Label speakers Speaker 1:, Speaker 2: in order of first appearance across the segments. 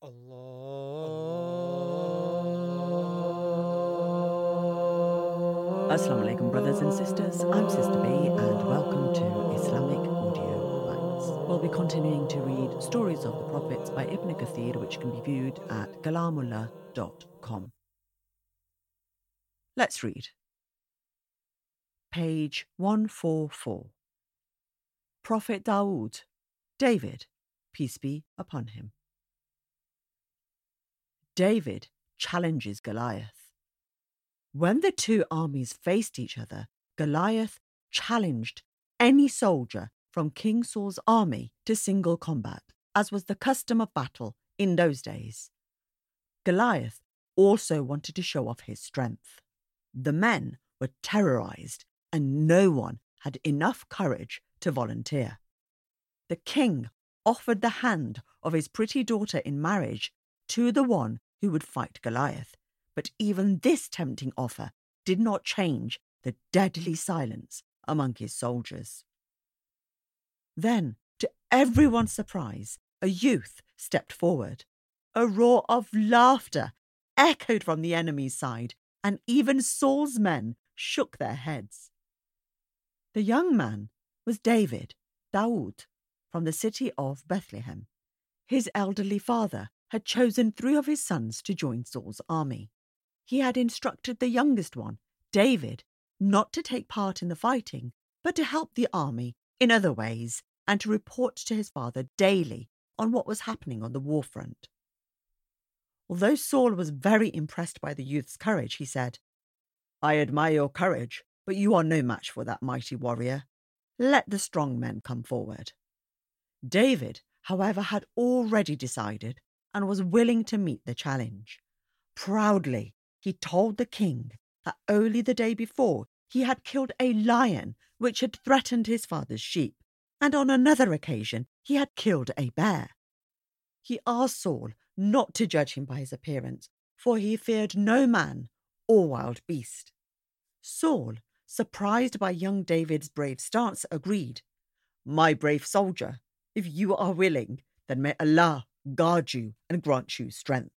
Speaker 1: Assalamu alaikum, brothers and sisters. I'm Sister B, and welcome to Islamic Audio Bytes. We'll be continuing to read Stories of the Prophets by Ibn Kathir, which can be viewed at kalamullah.com. Let's read. Page 144. Prophet Dawood, David, peace be upon him. David challenges Goliath. When the two armies faced each other, Goliath challenged any soldier from King Saul's army to single combat, as was the custom of battle in those days. Goliath also wanted to show off his strength. The men were terrorized, and no one had enough courage to volunteer. The king offered the hand of his pretty daughter in marriage to the one who would fight Goliath, but even this tempting offer did not change the deadly silence among his soldiers. Then, to everyone's surprise, a youth stepped forward. A roar of laughter echoed from the enemy's side, and even Saul's men shook their heads. The young man was David, Daoud, from the city of Bethlehem. His elderly father had chosen three of his sons to join Saul's army he had instructed the youngest one, David, not to take part in the fighting, but to help the army in other ways and to report to his father daily on what was happening on the war front. Although Saul was very impressed by the youth's courage, he said, I admire your courage, but you are no match for that mighty warrior. Let the strong men come forward. David, however, had already decided and was willing to meet the challenge. Proudly, he told the king that only the day before he had killed a lion which had threatened his father's sheep, and on another occasion he had killed a bear. He asked Saul not to judge him by his appearance, for he feared no man or wild beast. Saul, surprised by young David's brave stance, agreed, My brave soldier, if you are willing, then may Allah guard you and grant you strength.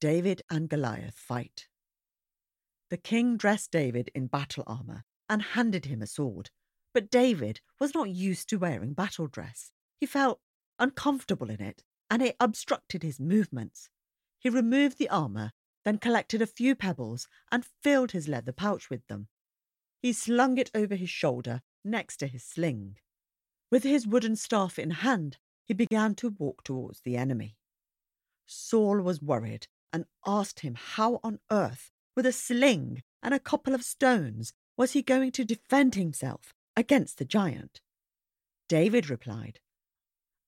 Speaker 1: David and Goliath fight. The king dressed David in battle armour and handed him a sword, but David was not used to wearing battle dress. He felt uncomfortable in it, and it obstructed his movements. He removed the armour, then collected a few pebbles and filled his leather pouch with them. He slung it over his shoulder next to his sling. With his wooden staff in hand, he began to walk towards the enemy. Saul was worried and asked him how on earth, with a sling and a couple of stones, was he going to defend himself against the giant. David replied,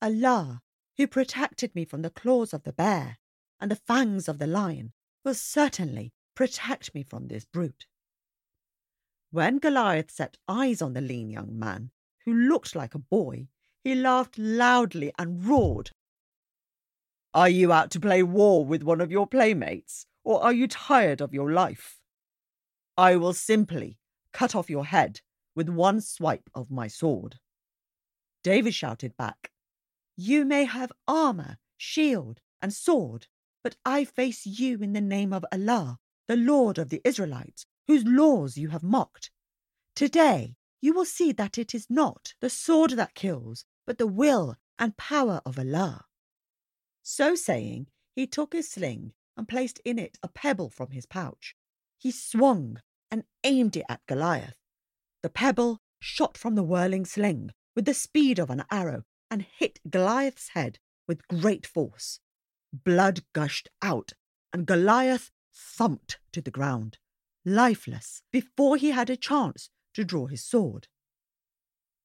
Speaker 1: Allah, who protected me from the claws of the bear and the fangs of the lion, will certainly protect me from this brute. When Goliath set eyes on the lean young man, who looked like a boy, he laughed loudly and roared, are you out to play war with one of your playmates, or are you tired of your life? I will simply cut off your head with one swipe of my sword. David shouted back, You may have armour, shield, and sword, but I face you in the name of Allah, the Lord of the Israelites, whose laws you have mocked. Today you will see that it is not the sword that kills, but the will and power of Allah. So saying, he took his sling and placed in it a pebble from his pouch. He swung and aimed it at Goliath. The pebble shot from the whirling sling with the speed of an arrow and hit Goliath's head with great force. Blood gushed out, and Goliath thumped to the ground, lifeless, before he had a chance to draw his sword.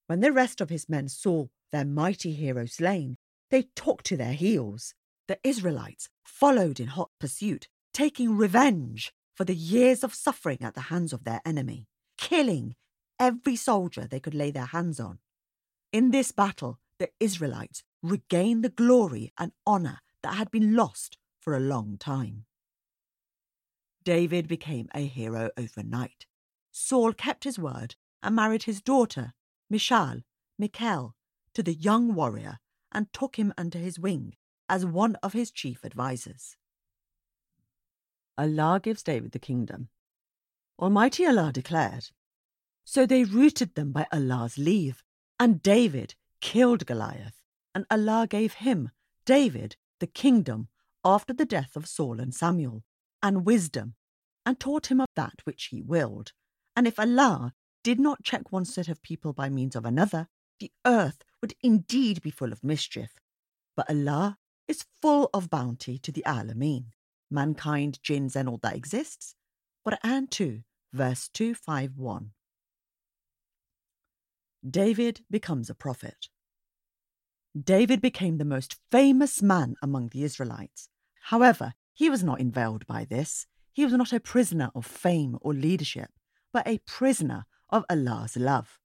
Speaker 1: When the rest of his men saw their mighty hero slain, they took to their heels. The Israelites followed in hot pursuit, taking revenge for the years of suffering at the hands of their enemy, killing every soldier they could lay their hands on. In this battle, the Israelites regained the glory and honour that had been lost for a long time. David became a hero overnight. Saul kept his word and married his daughter, Michal, Michal, to the young warrior and took him under his wing as one of his chief advisers. Allah gives David the kingdom. Almighty Allah declared, So they routed them by Allah's leave, and David killed Goliath, and Allah gave him, David, the kingdom after the death of Saul and Samuel, and wisdom, and taught him of that which he willed. And if Allah did not check one set of people by means of another, the earth would indeed be full of mischief. But Allah is full of bounty to the Alameen, mankind, jinns, and all that exists. Quran 2, verse 251. David becomes a prophet. David became the most famous man among the Israelites. However, he was not inveigled by this. He was not a prisoner of fame or leadership, but a prisoner of Allah's love.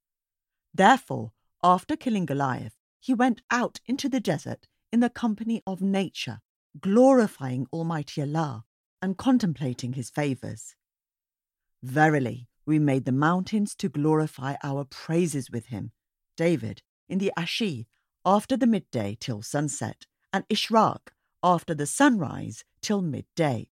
Speaker 1: Therefore, after killing Goliath, he went out into the desert in the company of nature, glorifying Almighty Allah and contemplating His favours. Verily, we made the mountains to glorify our praises with him. David, in the Ashi, after the midday till sunset, and Ishraq, after the sunrise till midday.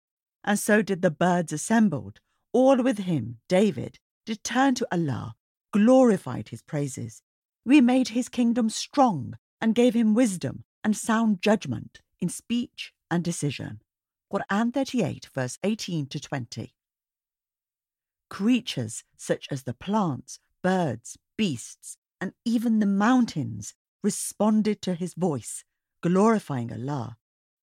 Speaker 1: And so did the birds assembled, all with him, David, did turn to Allah, glorified his praises. We made his kingdom strong, and gave him wisdom and sound judgment in speech and decision. Quran 38, verse 18 to 20. Creatures such as the plants, birds, beasts, and even the mountains responded to his voice, glorifying Allah.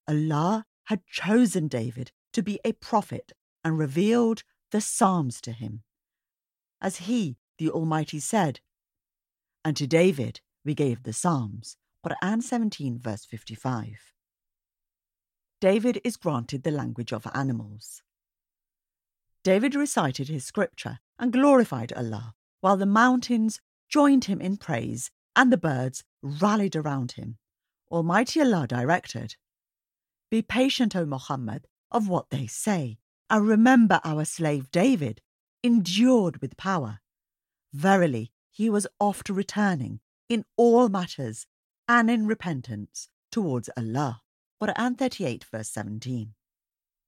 Speaker 1: Allah had chosen David to be a prophet and revealed the Psalms to him. As he, the Almighty, said, And to David we gave the Psalms. Quran 17, verse 55. David is granted the language of animals. David recited his scripture and glorified Allah, while the mountains joined him in praise and the birds rallied around him. Almighty Allah directed, Be patient, O Muhammad, of what they say, and remember our slave David, endured with power. Verily, he was oft returning in all matters and in repentance towards Allah. Quran 38, verse 17.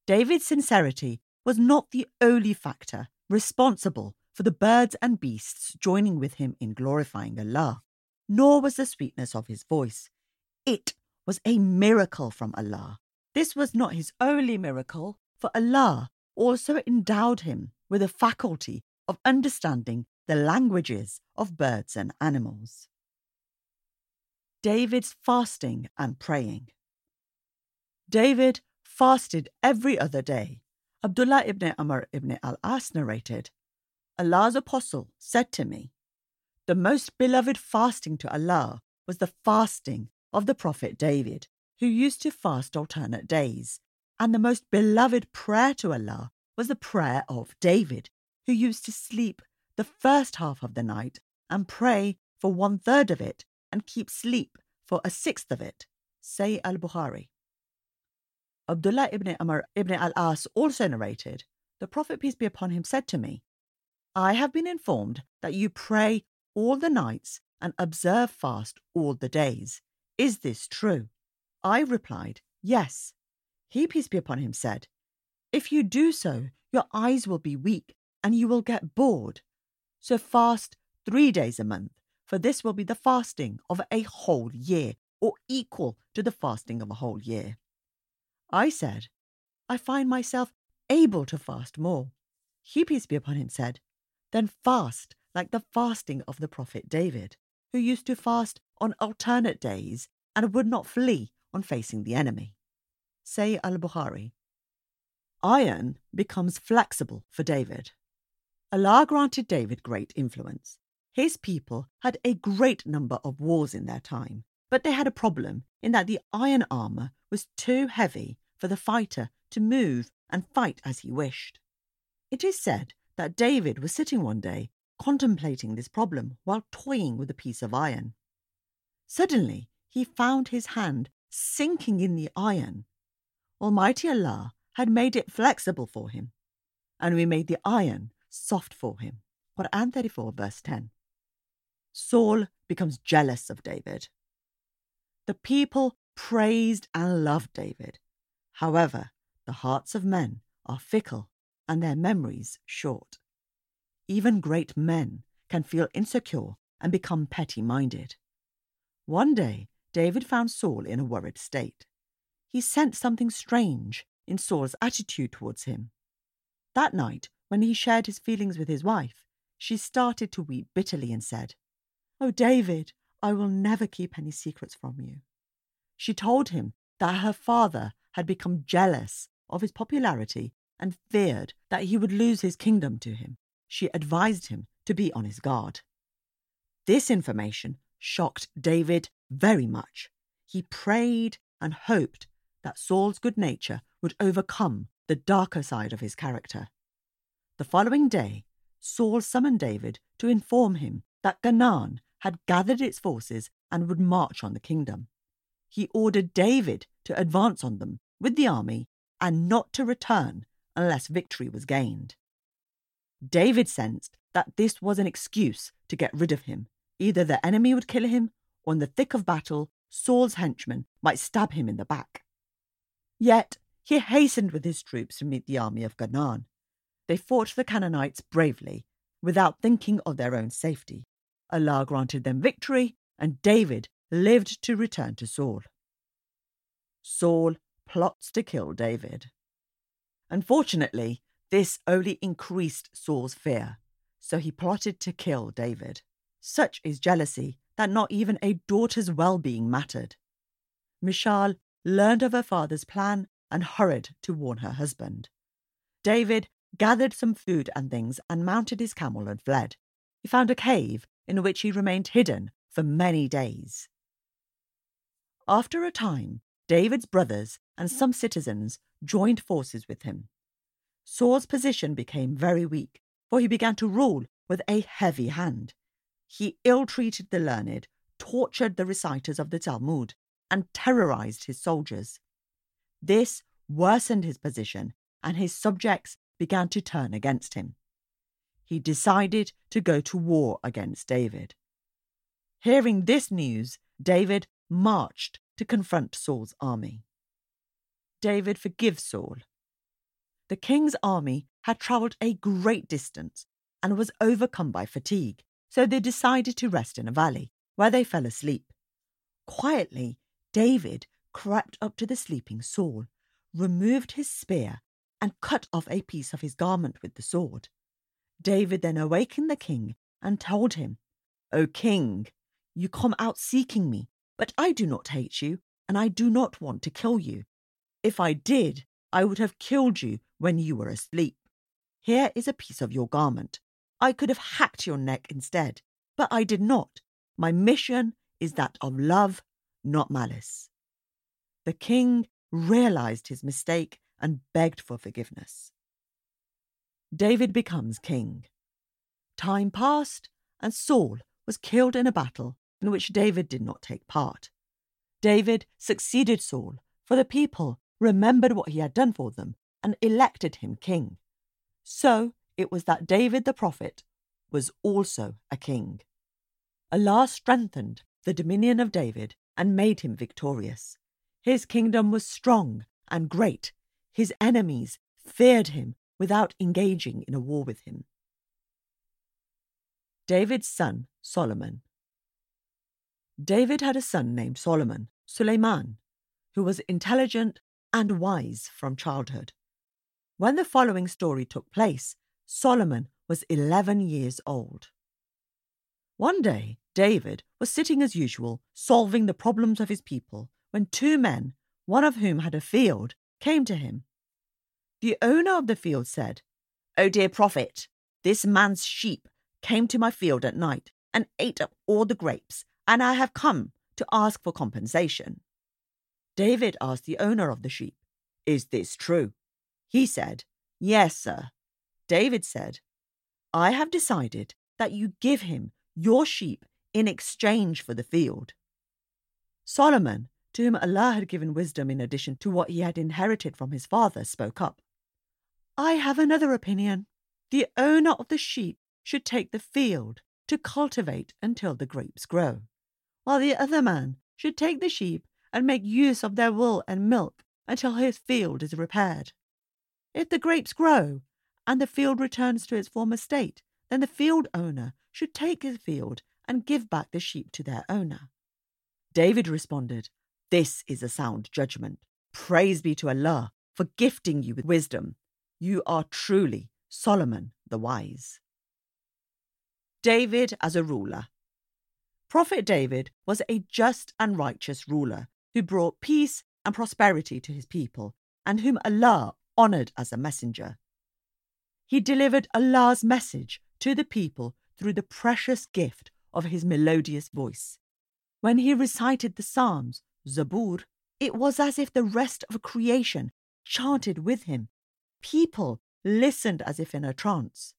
Speaker 1: David's sincerity was not the only factor responsible for the birds and beasts joining with him in glorifying Allah, nor was the sweetness of his voice. It was a miracle from Allah. This was not his only miracle, for Allah also endowed him with a faculty of understanding the languages of birds and animals. David's fasting and praying. David fasted every other day Abdullah ibn Amr ibn al As narrated Allah's apostle said to me, The most beloved fasting to Allah was the fasting of the Prophet David, who used to fast alternate days, and the most beloved prayer to Allah was the prayer of David, who used to sleep the first half of the night and pray for one third of it and keep sleep for a sixth of it. Sahih al Bukhari. Abdullah ibn Amr ibn al As also narrated, The Prophet, peace be upon him, said to me, I have been informed that you pray all the nights and observe fast all the days. Is this true? I replied, Yes. He, peace be upon him, said, If you do so, your eyes will be weak and you will get bored. So fast three days a month, for this will be the fasting of a whole year, or equal to the fasting of a whole year. I said, I find myself able to fast more. He, peace be upon him, said, Then fast like the fasting of the prophet David, who used to fast on alternate days and would not flee on facing the enemy. Sahih al Bukhari. Iron becomes flexible for David. Allah granted David great influence. His people had a great number of wars in their time, but they had a problem in that the iron armour was too heavy for the fighter to move and fight as he wished. It is said that David was sitting one day contemplating this problem while toying with a piece of iron. Suddenly, he found his hand sinking in the iron. Almighty Allah had made it flexible for him, and we made the iron soft for him. Quran 34, verse 10. Saul becomes jealous of David. The people praised and loved David. However, the hearts of men are fickle and their memories short. Even great men can feel insecure and become petty minded. One day, David found Saul in a worried state. He sensed something strange in Saul's attitude towards him. That night, when he shared his feelings with his wife, she started to weep bitterly and said, Oh, David, I will never keep any secrets from you. She told him that her father had become jealous of his popularity and feared that he would lose his kingdom to him. She advised him to be on his guard. This information shocked David very much. He prayed and hoped that Saul's good nature would overcome the darker side of his character. The following day, Saul summoned David to inform him that Canaan had gathered its forces and would march on the kingdom. He ordered David to advance on them with the army and not to return unless victory was gained. David sensed that this was an excuse to get rid of him. Either the enemy would kill him, or in the thick of battle, Saul's henchmen might stab him in the back. Yet he hastened with his troops to meet the army of Canaan. They fought the Canaanites bravely, without thinking of their own safety. Allah granted them victory, and David lived to return to Saul. Saul plots to kill David. Unfortunately, this only increased Saul's fear, so he plotted to kill David. Such is jealousy that not even a daughter's well being mattered. Michal learned of her father's plan and hurried to warn her husband. David gathered some food and things and mounted his camel and fled. He found a cave in which he remained hidden for many days. After a time, David's brothers and some citizens joined forces with him. Saul's position became very weak, for he began to rule with a heavy hand. He ill treated the learned, tortured the reciters of the Talmud, and terrorized his soldiers. This worsened his position, and his subjects began to turn against him. He decided to go to war against David. Hearing this news, David marched to confront Saul's army. David forgives Saul. The king's army had travelled a great distance and was overcome by fatigue, so they decided to rest in a valley, where they fell asleep. Quietly, David crept up to the sleeping Saul, removed his spear, and cut off a piece of his garment with the sword. David then awakened the king and told him, O king, you come out seeking me, but I do not hate you, and I do not want to kill you. If I did, I would have killed you when you were asleep. Here is a piece of your garment. I could have hacked your neck instead, but I did not. My mission is that of love, not malice. The king realized his mistake and begged for forgiveness. David becomes king. Time passed, and Saul was killed in a battle in which David did not take part. David succeeded Saul, for the people remembered what he had done for them and elected him king. So it was that David the prophet was also a king. Allah strengthened the dominion of David and made him victorious. His kingdom was strong and great. His enemies feared him without engaging in a war with him. David's son, Solomon. David had a son named Solomon, Suleiman, who was intelligent and wise from childhood. When the following story took place, Solomon was 11 years old. One day, David was sitting as usual, solving the problems of his people, when two men, one of whom had a field, came to him. The owner of the field said, O dear prophet, this man's sheep came to my field at night and ate up all the grapes, and I have come to ask for compensation. David asked the owner of the sheep, Is this true? He said, Yes, sir. David said, I have decided that you give him your sheep in exchange for the field. Solomon, to whom Allah had given wisdom in addition to what he had inherited from his father, spoke up. I have another opinion. The owner of the sheep should take the field to cultivate until the grapes grow, while the other man should take the sheep and make use of their wool and milk until his field is repaired. If the grapes grow and the field returns to its former state, then the field owner should take his field and give back the sheep to their owner. David responded, This is a sound judgment. Praise be to Allah for gifting you with wisdom. You are truly Solomon the wise. David as a ruler. Prophet David was a just and righteous ruler who brought peace and prosperity to his people and whom Allah honoured as a messenger. He delivered Allah's message to the people through the precious gift of his melodious voice. When he recited the Psalms, Zabur, it was as if the rest of creation chanted with him. People listened as if in a trance.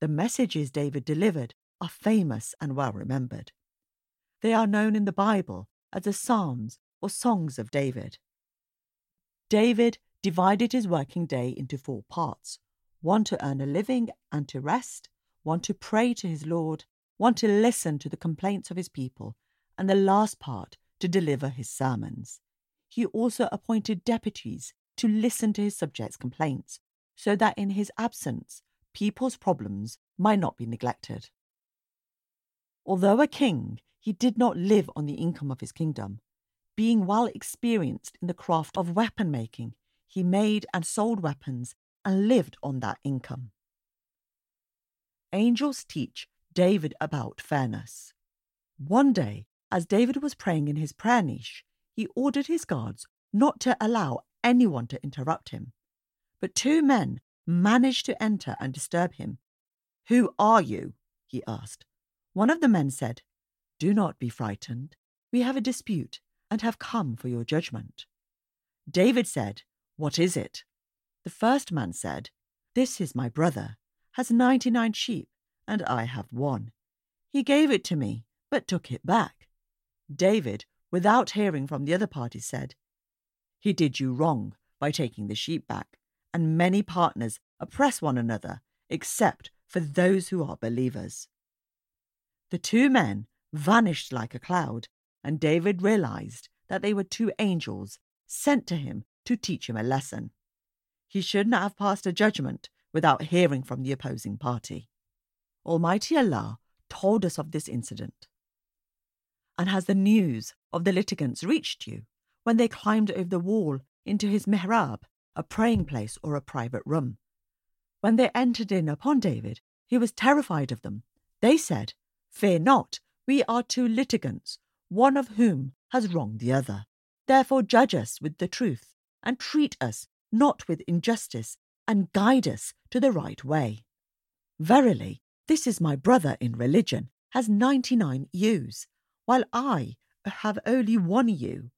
Speaker 1: The messages David delivered are famous and well remembered. They are known in the Bible as the Psalms or Songs of David. David divided his working day into four parts one to earn a living and to rest, one to pray to his Lord, one to listen to the complaints of his people, and the last part to deliver his sermons. He also appointed deputies to listen to his subjects' complaints, so that in his absence people's problems might not be neglected. Although a king, he did not live on the income of his kingdom. Being well experienced in the craft of weapon making, he made and sold weapons and lived on that income. Angels teach David about fairness. One day, as David was praying in his prayer niche, he ordered his guards not to allow anyone to interrupt him. But two men managed to enter and disturb him. Who are you? he asked. One of the men said, Do not be frightened. We have a dispute and have come for your judgment. David said, What is it? The first man said, This is my brother, has ninety nine sheep, and I have one. He gave it to me, but took it back. David, without hearing from the other party, said, He did you wrong by taking the sheep back, and many partners oppress one another, except for those who are believers. The two men vanished like a cloud, and David realized that they were two angels sent to him to teach him a lesson. He should not have passed a judgment without hearing from the opposing party. Almighty Allah told us of this incident. And has the news of the litigants reached you when they climbed over the wall into his mihrab, a praying place or a private room? When they entered in upon David, he was terrified of them. They said, Fear not, we are two litigants, one of whom has wronged the other. Therefore judge us with the truth, and treat us not with injustice, and guide us to the right way. Verily, this is my brother in religion, has ninety nine ewes, while I have only one ewe.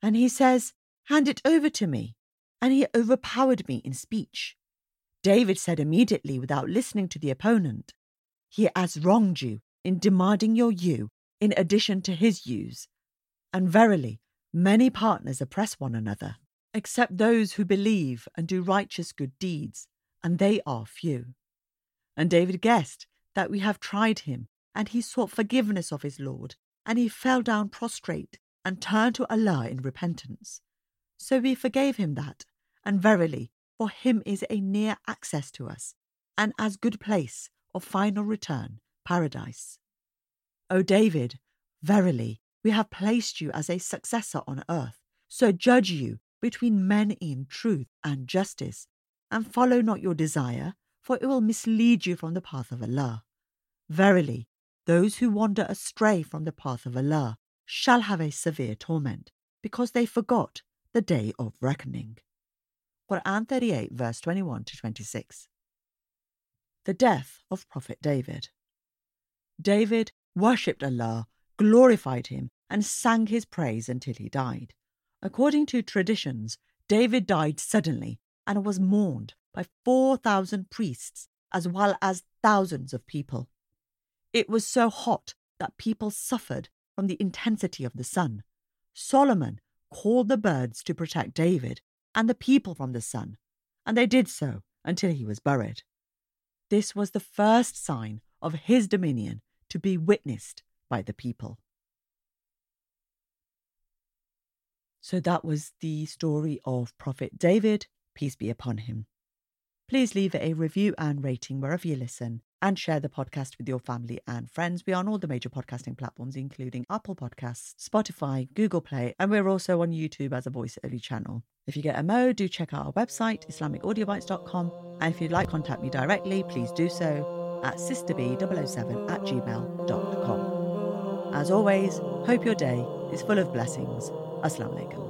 Speaker 1: And he says, Hand it over to me. And he overpowered me in speech. David said immediately, without listening to the opponent, He has wronged you in demanding your ewe in addition to his ewes. And verily, many partners oppress one another, except those who believe and do righteous good deeds, and they are few. And David guessed that we have tried him, and he sought forgiveness of his Lord, and he fell down prostrate and turned to Allah in repentance. So we forgave him that, and verily, for him is a near access to us, and as good place of final return, paradise. O David, verily, we have placed you as a successor on earth, so judge you between men in truth and justice, and follow not your desire, for it will mislead you from the path of Allah. Verily, those who wander astray from the path of Allah shall have a severe torment, because they forgot the day of reckoning. Quran 38, verse 21 to 26. The death of Prophet David. David worshipped Allah, glorified him, and sang his praise until he died. According to traditions, David died suddenly and was mourned by 4,000 priests as well as thousands of people. It was so hot that people suffered from the intensity of the sun. Solomon called the birds to protect David and the people from the sun, and they did so until he was buried. This was the first sign of his dominion to be witnessed by the people. So that was the story of Prophet David, peace be upon him. Please leave a review and rating wherever you listen and share the podcast with your family and friends. We are on all the major podcasting platforms, including Apple Podcasts, Spotify, Google Play, and we're also on YouTube as a voice only channel. If you get a mo, do check out our website, IslamicAudioBytes.com. And if you'd like to contact me directly, please do so at sisterb007 at gmail.com. As always, hope your day is full of blessings. Assalamu alaikum.